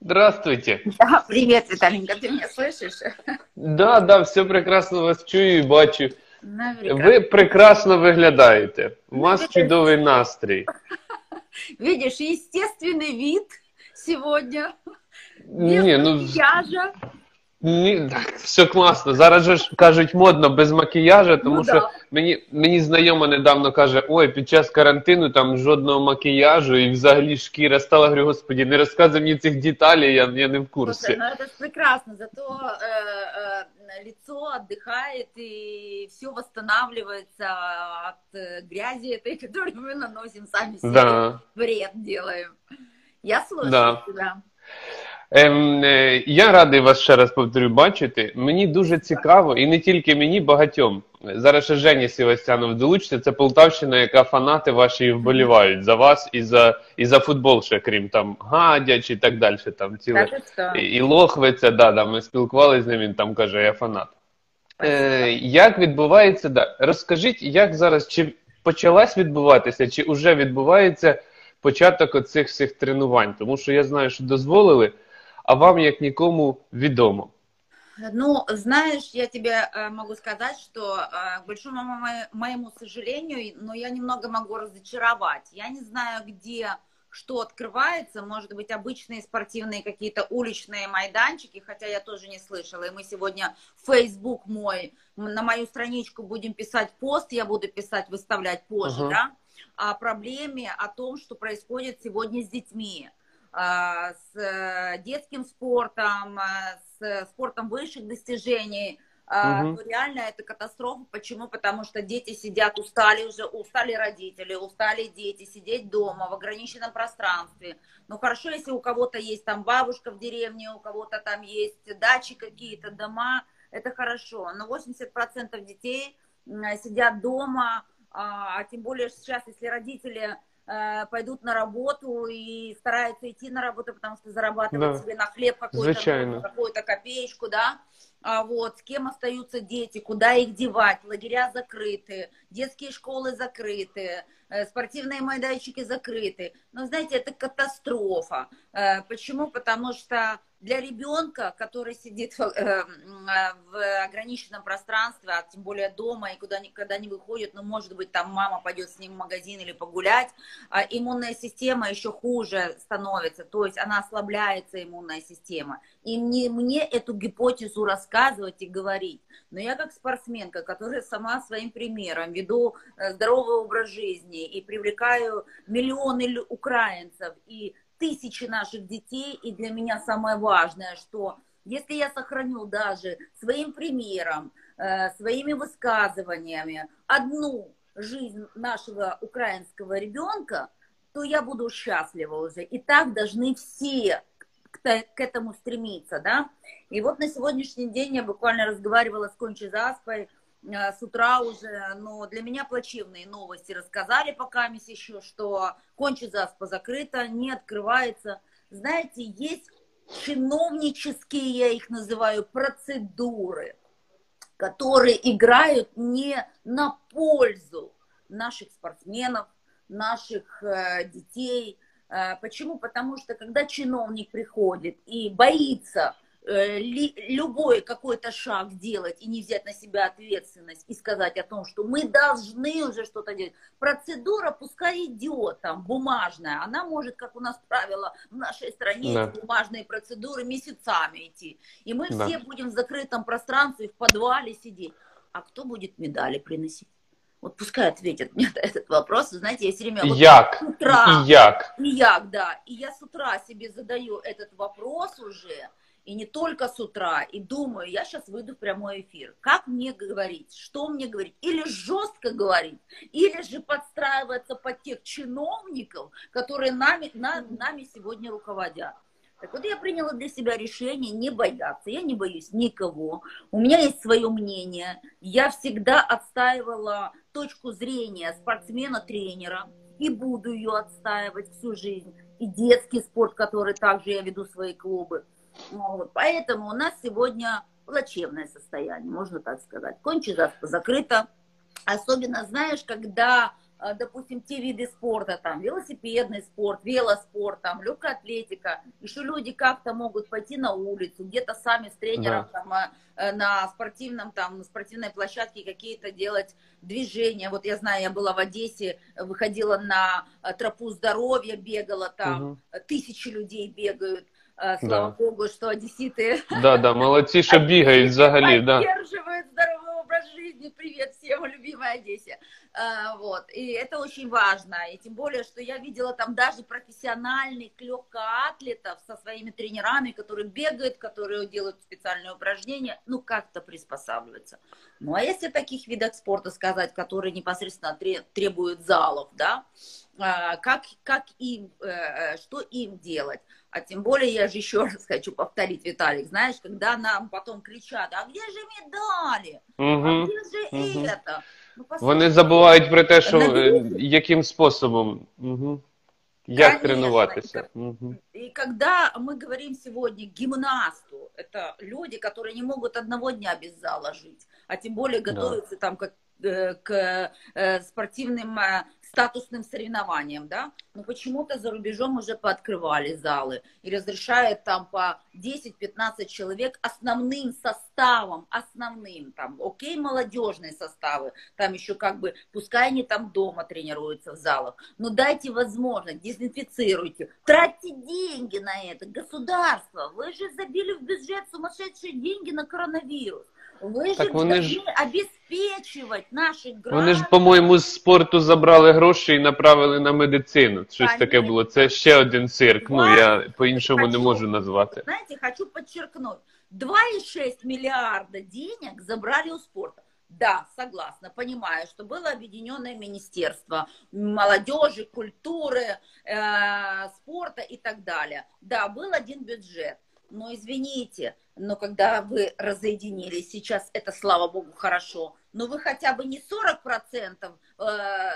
Здравствуйте. Да, привет, Виталенька, ты меня слышишь? Да, да, все прекрасно вас чую і бачу. Наверняка. Ви прекрасно виглядаєте. У вас чудовий настрій. Видишь, естественный вид сегодня. Без Ні, ну макияжа. ні, так, все класно. Зараз же ж кажуть модно без макіяжа, тому Ну, що да. мені, мені знайома недавно каже: ой, під час карантину там жодного макіяжу, і взагалі шкіра стала. Говорю, господі, не розказуй мені цих деталей, я, я не в Слушай, курсі. ну это ж прекрасно, зато э, э, лицо отдыхает и все восстанавливается от э, грязи этой, которую мы наносим сами себе. Да. Вред делаем. Я слушаю Да. тебя. Ем, е, я радий вас ще раз повторю бачити. Мені дуже цікаво, і не тільки мені, багатьом. Зараз ще Жені Сівастянов долучиться. Це Полтавщина, яка фанати ваші вболівають за вас і за і за футбол, ще крім там гадяч і так далі. Там ціле і, і Лохвиця, да, да, ми спілкувалися з ним. Він там каже, я фанат. Е, як відбувається, да, розкажіть, як зараз чи почалась відбуватися, чи вже відбувається початок оцих всіх тренувань? Тому що я знаю, що дозволили, а вам як нікому відомо. Ну, знаешь, я тебе э, могу сказать, что, э, к большому мо- моему сожалению, но я немного могу разочаровать. Я не знаю, где что открывается, может быть, обычные спортивные какие-то уличные майданчики, хотя я тоже не слышала. И мы сегодня в Facebook мой, на мою страничку будем писать пост, я буду писать, выставлять позже, Ага. да, о проблеме, о том, что происходит сегодня с детьми с э, детским спортом, а, с спортом высших достижений. А, Мгм. то Реально это катастрофа. Почему? Потому что дети сидят, устали уже, устали родители, устали дети сидеть дома в ограниченном пространстве. Ну хорошо, если у кого-то есть там бабушка в деревне, у кого-то там есть дачи какие-то, дома, это хорошо. Но 80% детей сидят дома, а а тем более сейчас, если родители пойдут на работу и стараются идти на работу, потому что зарабатывать Да. себе на хлеб какую-то Звичайно. какую-то копеечку, да, а вот, с кем остаются дети, куда их девать, лагеря закрыты, детские школы закрыты, э, спортивные майданчики закрыты. Но, знаете, это катастрофа. Э, Почему? Потому что для ребенка, который сидит в, э, в ограниченном пространстве, а тем более дома, и куда никогда не выходит, ну, может быть, там мама пойдет с ним в магазин или погулять, а иммунная система еще хуже становится, то есть она ослабляется, иммунная система. И не мне эту гипотезу рассказывать и говорить, но я как спортсменка, которая сама своим примером веду э, здоровый образ жизни и привлекаю миллионы украинцев и тысячи наших детей, и для меня самое важное, что если я сохраню даже своим примером, э, своими высказываниями одну жизнь нашего украинского ребенка, то я буду счастлива уже. И так должны все к та- к этому стремиться, да. И вот на сегодняшний день я буквально разговаривала с Кончи Заспой э, с утра уже, но для меня плачевные новости рассказали пока еще, что Кончи Заспа закрыта, не открывается. Знаете, есть чиновнические, я их называю, процедуры, которые играют не на пользу наших спортсменов, наших э, детей. Э, почему? Потому что когда чиновник приходит и боится э, любой какой-то шаг делать и не взять на себя ответственность и сказать о том, что мы должны уже что-то делать. Процедура пускай идет там, бумажная, она может, как у нас правило в нашей стране, Да. бумажные процедуры месяцами идти. И мы Да. все будем в закрытом пространстве, в подвале сидеть. А кто будет медали приносить? Вот пускай ответят мне на этот вопрос. Вы Знаете, я все время... вот Як? с утра, І як? и як, да. И я с утра себе задаю этот вопрос уже, и не только с утра, и думаю, я сейчас выйду в прямой эфир. Как мне говорить? Что мне говорить? Или жестко говорить, или же подстраиваться под тех чиновников, которые нами, на- нами сегодня руководят. Так вот, я приняла для себя решение не бояться. Я не боюсь никого. У меня есть свое мнение. Я всегда отстаивала точку зрения спортсмена-тренера и буду ее отстаивать всю жизнь. И детский спорт, который также я веду свои клубы. Вот. Поэтому у нас сегодня плачевное состояние, можно так сказать. Кончи закрыто. Особенно, знаешь, когда допустим, те виды спорта, там, велосипедный спорт, велоспорт, там, легкая атлетика, что люди как-то могут пойти на улицу, где-то сами с тренером да. там, э, на спортивном, там, на спортивной площадке какие-то делать движения. Вот я знаю, я была в Одессе, выходила на э, тропу здоровья, бегала там, угу. тысячи людей бегают. Слава да. Богу, что одесситы... Да, да, молодцы, что бегают взагалі, да. Поддерживают здоровый образ жизни. Привет всем, любимой Одессе. А, вот, и это очень важно, и тем более, что я видела там даже профессиональных легкоатлетов со своими тренерами, которые бегают, которые делают специальные упражнения, ну, как-то приспосабливаются. Ну, а если таких видов спорта сказать, которые непосредственно требуют залов, да, а, как, как им, э, э, что им делать? А тем более, я же еще раз хочу повторить, Виталик, знаешь, когда нам потом кричат, а где же медали? Угу, а где же угу. это? Ну, Вони забувають про те, що яким способом. Угу. Конечно. тренуватися. Угу. И когда мы говорим сегодня гимнасту, это люди, которые не могут одного дня без зала жить, а тем более готовятся да. там как Э, к э, спортивным э, статусным соревнованиям, да, но почему-то за рубежом уже пооткрывали залы и разрешают там по 10-15 человек основным составом, основным, там, окей, молодежные составы, там еще как бы, пускай они там дома тренируются в залах, но дайте возможность, дезинфицируйте, тратьте деньги на это, государство, вы же забили в бюджет сумасшедшие деньги на коронавирус, ви ж так вони ж обезпечувати наших граждан. Вони ж, по-моєму, з спорту забрали гроші і направили на медицину. Щось Конечно. таке було. Це ще один цирк. Два... Ну я по-іншому не можу назвати. Знаете, хочу подчеркнуть. 2,6 миллиарда денег забрали у спорта. Да, согласна, понимаю, что было объединенное министерство молодежи, культуры, э, спорта и так далее. Да, был один бюджет. Но извините, но когда вы разъединились, сейчас это, слава богу, хорошо, но вы хотя бы не 40% э,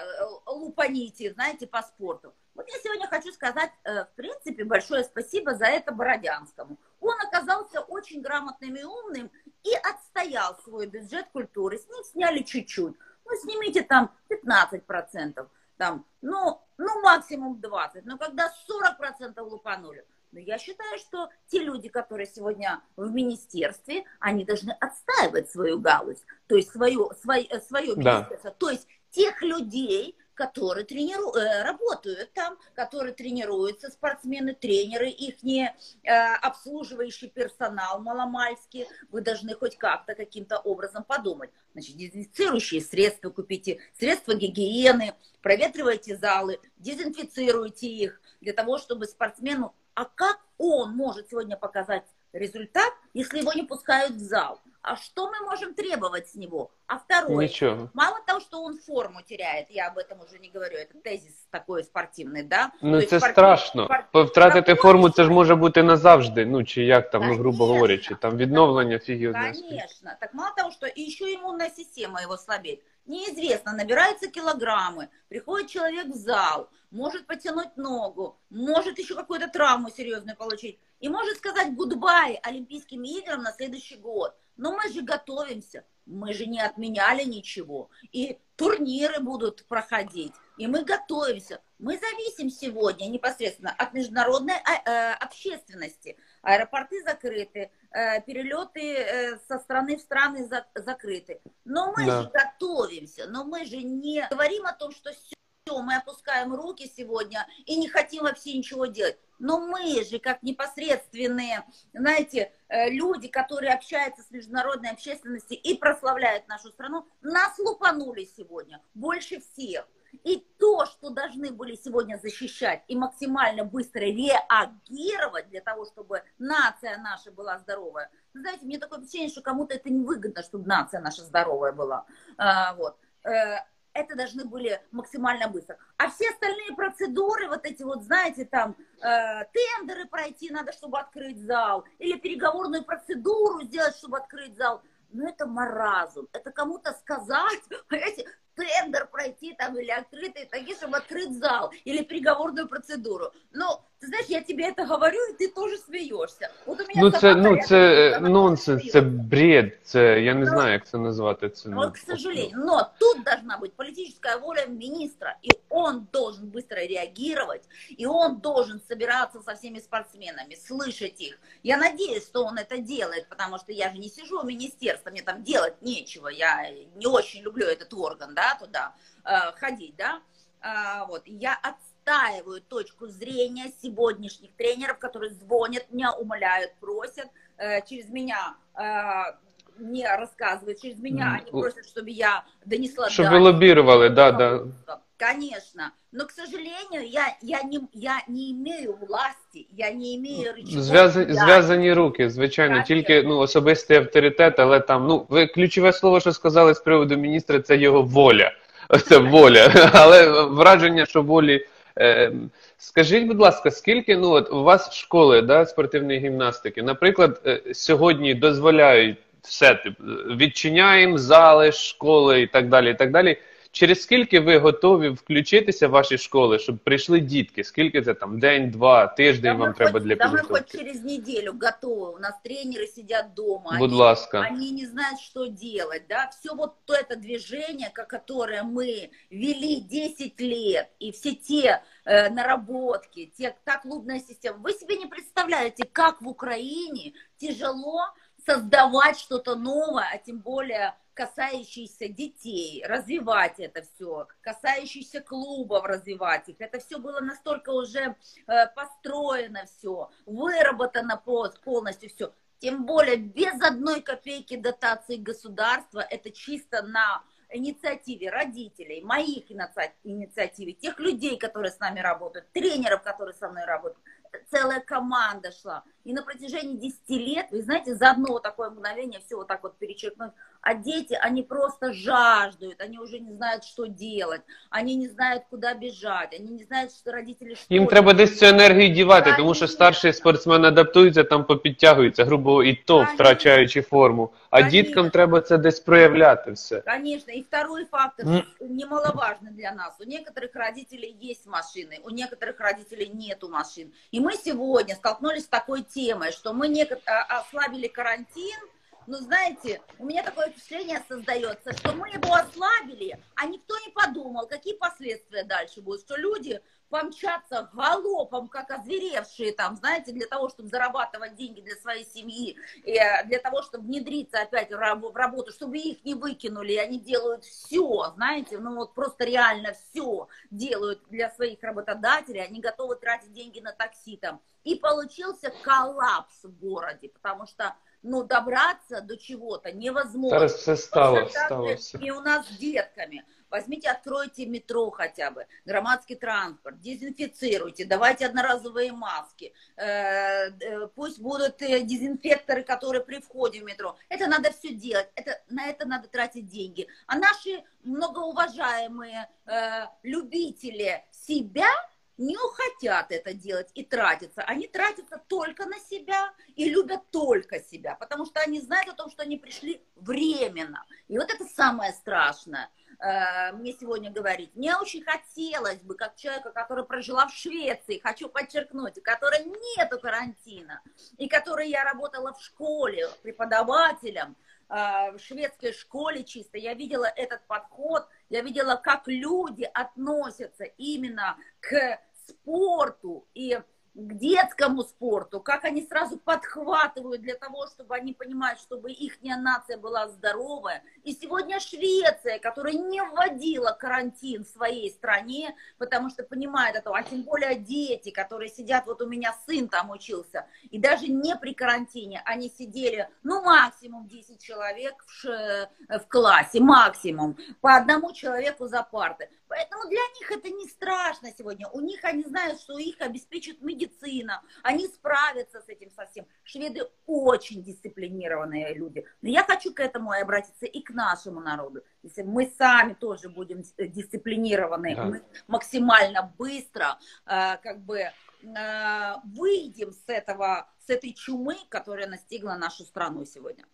лупаните, знаете, по спорту. Вот я сегодня хочу сказать, э, в принципе, большое спасибо за это Бородянскому. Он оказался очень грамотным и умным и отстоял свой бюджет культуры. С них сняли чуть-чуть. Ну, снимите там 15%, там, ну, ну, максимум 20%. Но когда 40% лупанули, но я считаю, что те люди, которые сегодня в министерстве, они должны отстаивать свою галузь, то есть свое, свое, свое министерство, да. то есть тех людей, которые трениру... Э, работают там, которые тренируются, спортсмены, тренеры, их не э, обслуживающий персонал маломальский, вы должны хоть как-то каким-то образом подумать. Значит, дезинфицирующие средства купите, средства гигиены, проветривайте залы, дезинфицируйте их для того, чтобы спортсмену а как он может сегодня показать результат, если его не пускают в зал? А что мы можем требовать с него? А второе, Ничего. мало того, что он форму теряет, я об этом уже не говорю, это тезис такой спортивний, да? Ну це спортив... страшно. Спорт... Втратити форму, це ж може бути назавжди, ну чи як там, Конечно. ну грубо говорячи, там відновлення фігів. Конечно. Так мало того, что еще иммунная система его слабеет. Неизвестно, набираются килограммы, приходит человек в зал, может потянуть ногу, может еще какую-то травму серьезную получить, и может сказать гудбай Олимпийским играм на следующий год. Но мы же готовимся, мы же не отменяли ничего, и турниры будут проходить, и мы готовимся. Мы зависим сегодня непосредственно от международной а, э, общественности. Аэропорты закрыты, э, перелеты э, со страны в страны закрыты. Но мы да. же готовимся, но мы же не говорим о том, что все, мы опускаем руки сегодня и не хотим вообще ничего делать. Но мы же, как непосредственные, знаете, э, люди, которые общаются с международной общественностью и прославляют нашу страну, нас лупанули сегодня больше всех. И то, что должны были сегодня защищать и максимально быстро реагировать для того, чтобы нация наша была здоровая. Знаете, мне такое впечатление, что кому-то это невыгодно, чтобы нация наша здоровая была. А, вот э, это должны были максимально быстро. А все остальные процедуры, вот эти вот, знаете, там, э, тендеры пройти надо, чтобы открыть зал, или переговорную процедуру сделать, чтобы открыть зал, ну это маразм. Это кому-то сказать, понимаете, тендер пройти там, или открытый, такие, чтобы открыть зал, или переговорную процедуру. Ну, Знаешь, я тебе это говорю, и ты тоже смеешься. От у меня ну, це, ну, це нонсенс, це бред, це, я не но, знаю, як це назвати. Це, ну, к сожалению, но тут должна быть политическая воля министра, и он должен быстро реагировать, и он должен собираться со всеми спортсменами, слышать их. Я надеюсь, что он это делает, потому что я же не сижу в министерстве, мне там делать нечего, я не очень люблю этот орган, да, туда э, ходить, да, а, вот, я отстаиваю точку зрения сегодняшних тренеров, которые звонят меня, умоляют, просят э, через меня э, не рассказывают, через меня они просят, чтобы я донесла. Чтобы вы лоббировали, да, да. Конечно. Но, к сожалению, я, я, не, я не имею власті, я не имею речового. Зв'язані, зв'язані руки, звичайно, Конечно. тільки ну, особистий авторитет, але там, ну, ви ключове слово, що сказали з приводу міністра, це його воля. Це воля. Але враження, що волі. Е, скажіть, будь ласка, скільки ну от у вас школи да, спортивної гімнастики, наприклад, е, сьогодні дозволяють все відчиняємо зали, школи і так далі. і так далі. Через скільки ви готові включитися в ваші школи, щоб прийшли дітки? Скільки це там день, два, тиждень да вам треба хоть, для підготовки? Да мы хоть через неделю готовы. У нас тренеры сидят дома. Будь они, ласка. Они не знают, что делать. Да? Все вот то это движение, которое мы вели 10 лет, и все те э, наработки, те, та клубная система. Вы себе не представляете, как в Украине тяжело создавать что-то новое, а тем более касающиеся детей, развивать это все, касающиеся клубов, развивать их. Это все было настолько уже э, построено все, выработано полностью все. Тем более без одной копейки дотации государства, это чисто на инициативе родителей, моих инициативе, тех людей, которые с нами работают, тренеров, которые со мной работают целая команда шла. И на протяжении 10 лет, вы знаете, за одно вот такое мгновение все вот так вот перечеркнуть. А дети, они просто жаждут, они уже не знают, что делать, они не знают, куда бежать, они не знают, что родители что Їм треба десь цю енергію дівати, тому що старший спортсмен адаптується, там попідтягується, грубо і то втрачаючи форму. А Конечно. діткам треба це десь проявляти все. Конечно. И второй фактор, mm. немаловажный для нас. У некоторых родителей есть машины, у некоторых родителей нету машин. И мы сегодня столкнулись с такой темой, что мы не а, ослабили карантин, но знаете, у меня такое впечатление создается, что мы его ослабили, а никто не подумал, какие последствия дальше будут, что люди помчаться галопом, как озверевшие там, знаете, для того, чтобы зарабатывать деньги для своей семьи, и э, для того, чтобы внедриться опять в работу, чтобы их не выкинули, и они делают все, знаете, ну вот просто реально все делают для своих работодателей, они готовы тратить деньги на такси там. И получился коллапс в городе, потому что ну, добраться до чего-то невозможно. Стало, стало И у нас с детками. Возьмите, откройте метро хотя бы, громадский транспорт, дезинфицируйте, давайте одноразовые маски, э, э, пусть будут э, дезинфекторы, которые при входе в метро. Это надо все делать, это, на это надо тратить деньги. А наши многоуважаемые любители себя не хотят это делать и тратиться. Они тратятся только на себя и любят только себя, потому что они знают о том, что они пришли временно. И вот это самое страшное – Э, мне сегодня говорить. Мне очень хотелось бы, как человека, который прожила в Швеции, хочу подчеркнуть, у которой нету карантина, и которой я работала в школе преподавателем, э, в шведской школе чисто, я видела этот подход, я видела, как люди относятся именно к спорту и к детскому спорту, как они сразу подхватывают для того, чтобы они понимают, чтобы их нация была здоровая. И сегодня Швеция, которая не вводила карантин в своей стране, потому что понимает это, а тем более дети, которые сидят, вот у меня сын там учился, и даже не при карантине, они сидели, ну, максимум 10 человек в, ш... в классе, максимум, по одному человеку за парты. Поэтому для них это не страшно сегодня. У них они знают, что их обеспечит медицина. Они справятся с этим совсем. Шведы очень дисциплинированные люди. Но я хочу к этому и обратиться и к нашему народу. Если мы сами тоже будем дисциплинированы, да. мы максимально быстро э, как бы э, выйдем с этого, с этой чумы, которая настигла нашу страну сегодня.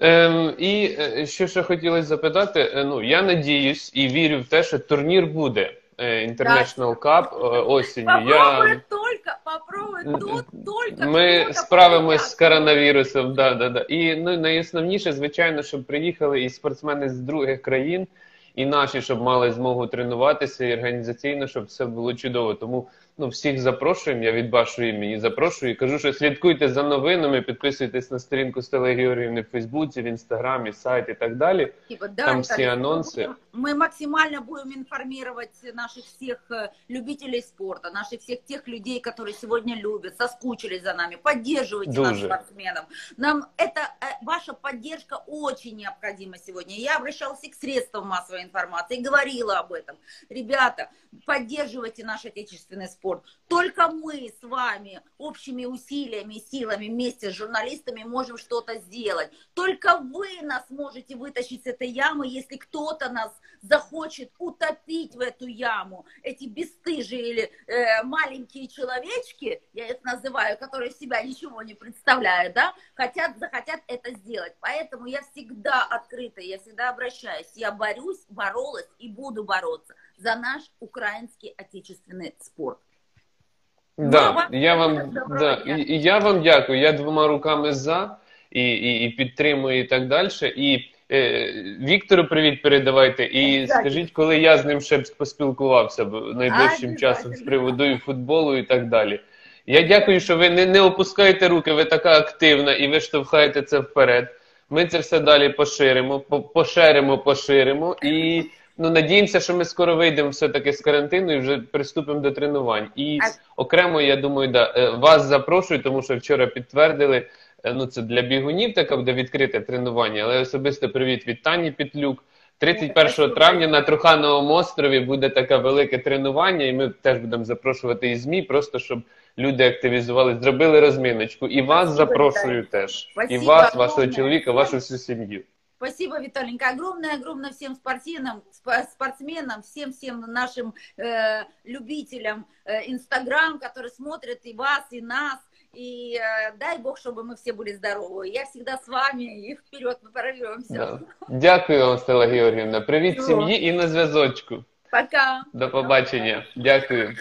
Ем, І що ще хотілося запитати, ну я надіюсь і вірю в те, що турнір буде. Е, International Cup е, осінню. Попробуй Я... только, попробуй тут, только Ми кто-то справимось з коронавірусом. Да, да, да. І ну, найосновніше, звичайно, щоб приїхали і спортсмени з других країн, і наші, щоб мали змогу тренуватися, і організаційно, щоб все було чудово. Тому ну, всіх запрошуємо. Я від вашої імені запрошую і кажу, що слідкуйте за новинами, підписуйтесь на сторінку Стели Георгіївни в Фейсбуці, в Інстаграмі, сайт і так далі. Типа, да, Там Виталий, все мы анонсы. будем- Мы максимально будем информировать наших всех э, любителей спорта, наших всех тех людей, которые сегодня любят, соскучились за нами. Поддерживайте Дуже. наших спортсменов. Нам это, э, ваша поддержка очень необходима сегодня. Я обращалась и к средствам массовой информации, и говорила об этом. Ребята, поддерживайте наш отечественный спорт. только мы с вами общими усилиями силами вместе с журналистами можем что-то сделать. Только вы нас можете вытащить с этой ямы, если кто-то нас захочет утопить в эту яму. Эти бесстыжие или э, маленькие человечки, я их называю, которые себя ничего не представляют, да, хотят, захотят это сделать. Поэтому я всегда открыта, я всегда обращаюсь. Я борюсь, боролась и буду бороться за наш украинский отечественный спорт. Да, я вам да, і, і я вам дякую. Я двома руками за і, і, і підтримую і так далі. І е, Віктору привіт передавайте. І скажіть, коли я з ним ще б поспілкувався б найближчим часом з приводу і футболу і так далі. Я дякую, що ви не, не опускаєте руки, ви така активна і ви штовхаєте це вперед. Ми це все далі поширимо, поширимо, поширимо і ну надіємося, що ми скоро вийдемо все-таки з карантину і вже приступимо до тренувань. І окремо, я думаю, да, е, вас запрошую, тому що вчора підтвердили. е, Ну, це для бігунів таке буде відкрите тренування, але особисто привіт від Тані Петлюк. 31 Спасибо. травня на Трухановому острові буде таке велике тренування, і ми теж будемо запрошувати і ЗМІ, просто щоб люди активізувалися, зробили розміночку. І вас запрошую теж. І вас, вашого чоловіка, вашу всю сім'ю. Спасибо, Виталенька. Огромное-огромное всем спортсменам, спа- спортсменам, всем-всем нашим э, любителям э, Инстаграм, которые смотрят и вас, и нас. И э, дай Бог, чтобы мы все были здоровы. Я всегда с вами, и вперед мы прорвемся. Да. Дякую вам, Стella Георгіївна. Привіт Все. сім'ї і на зв'язочку. Пока. До побачення. Дякую.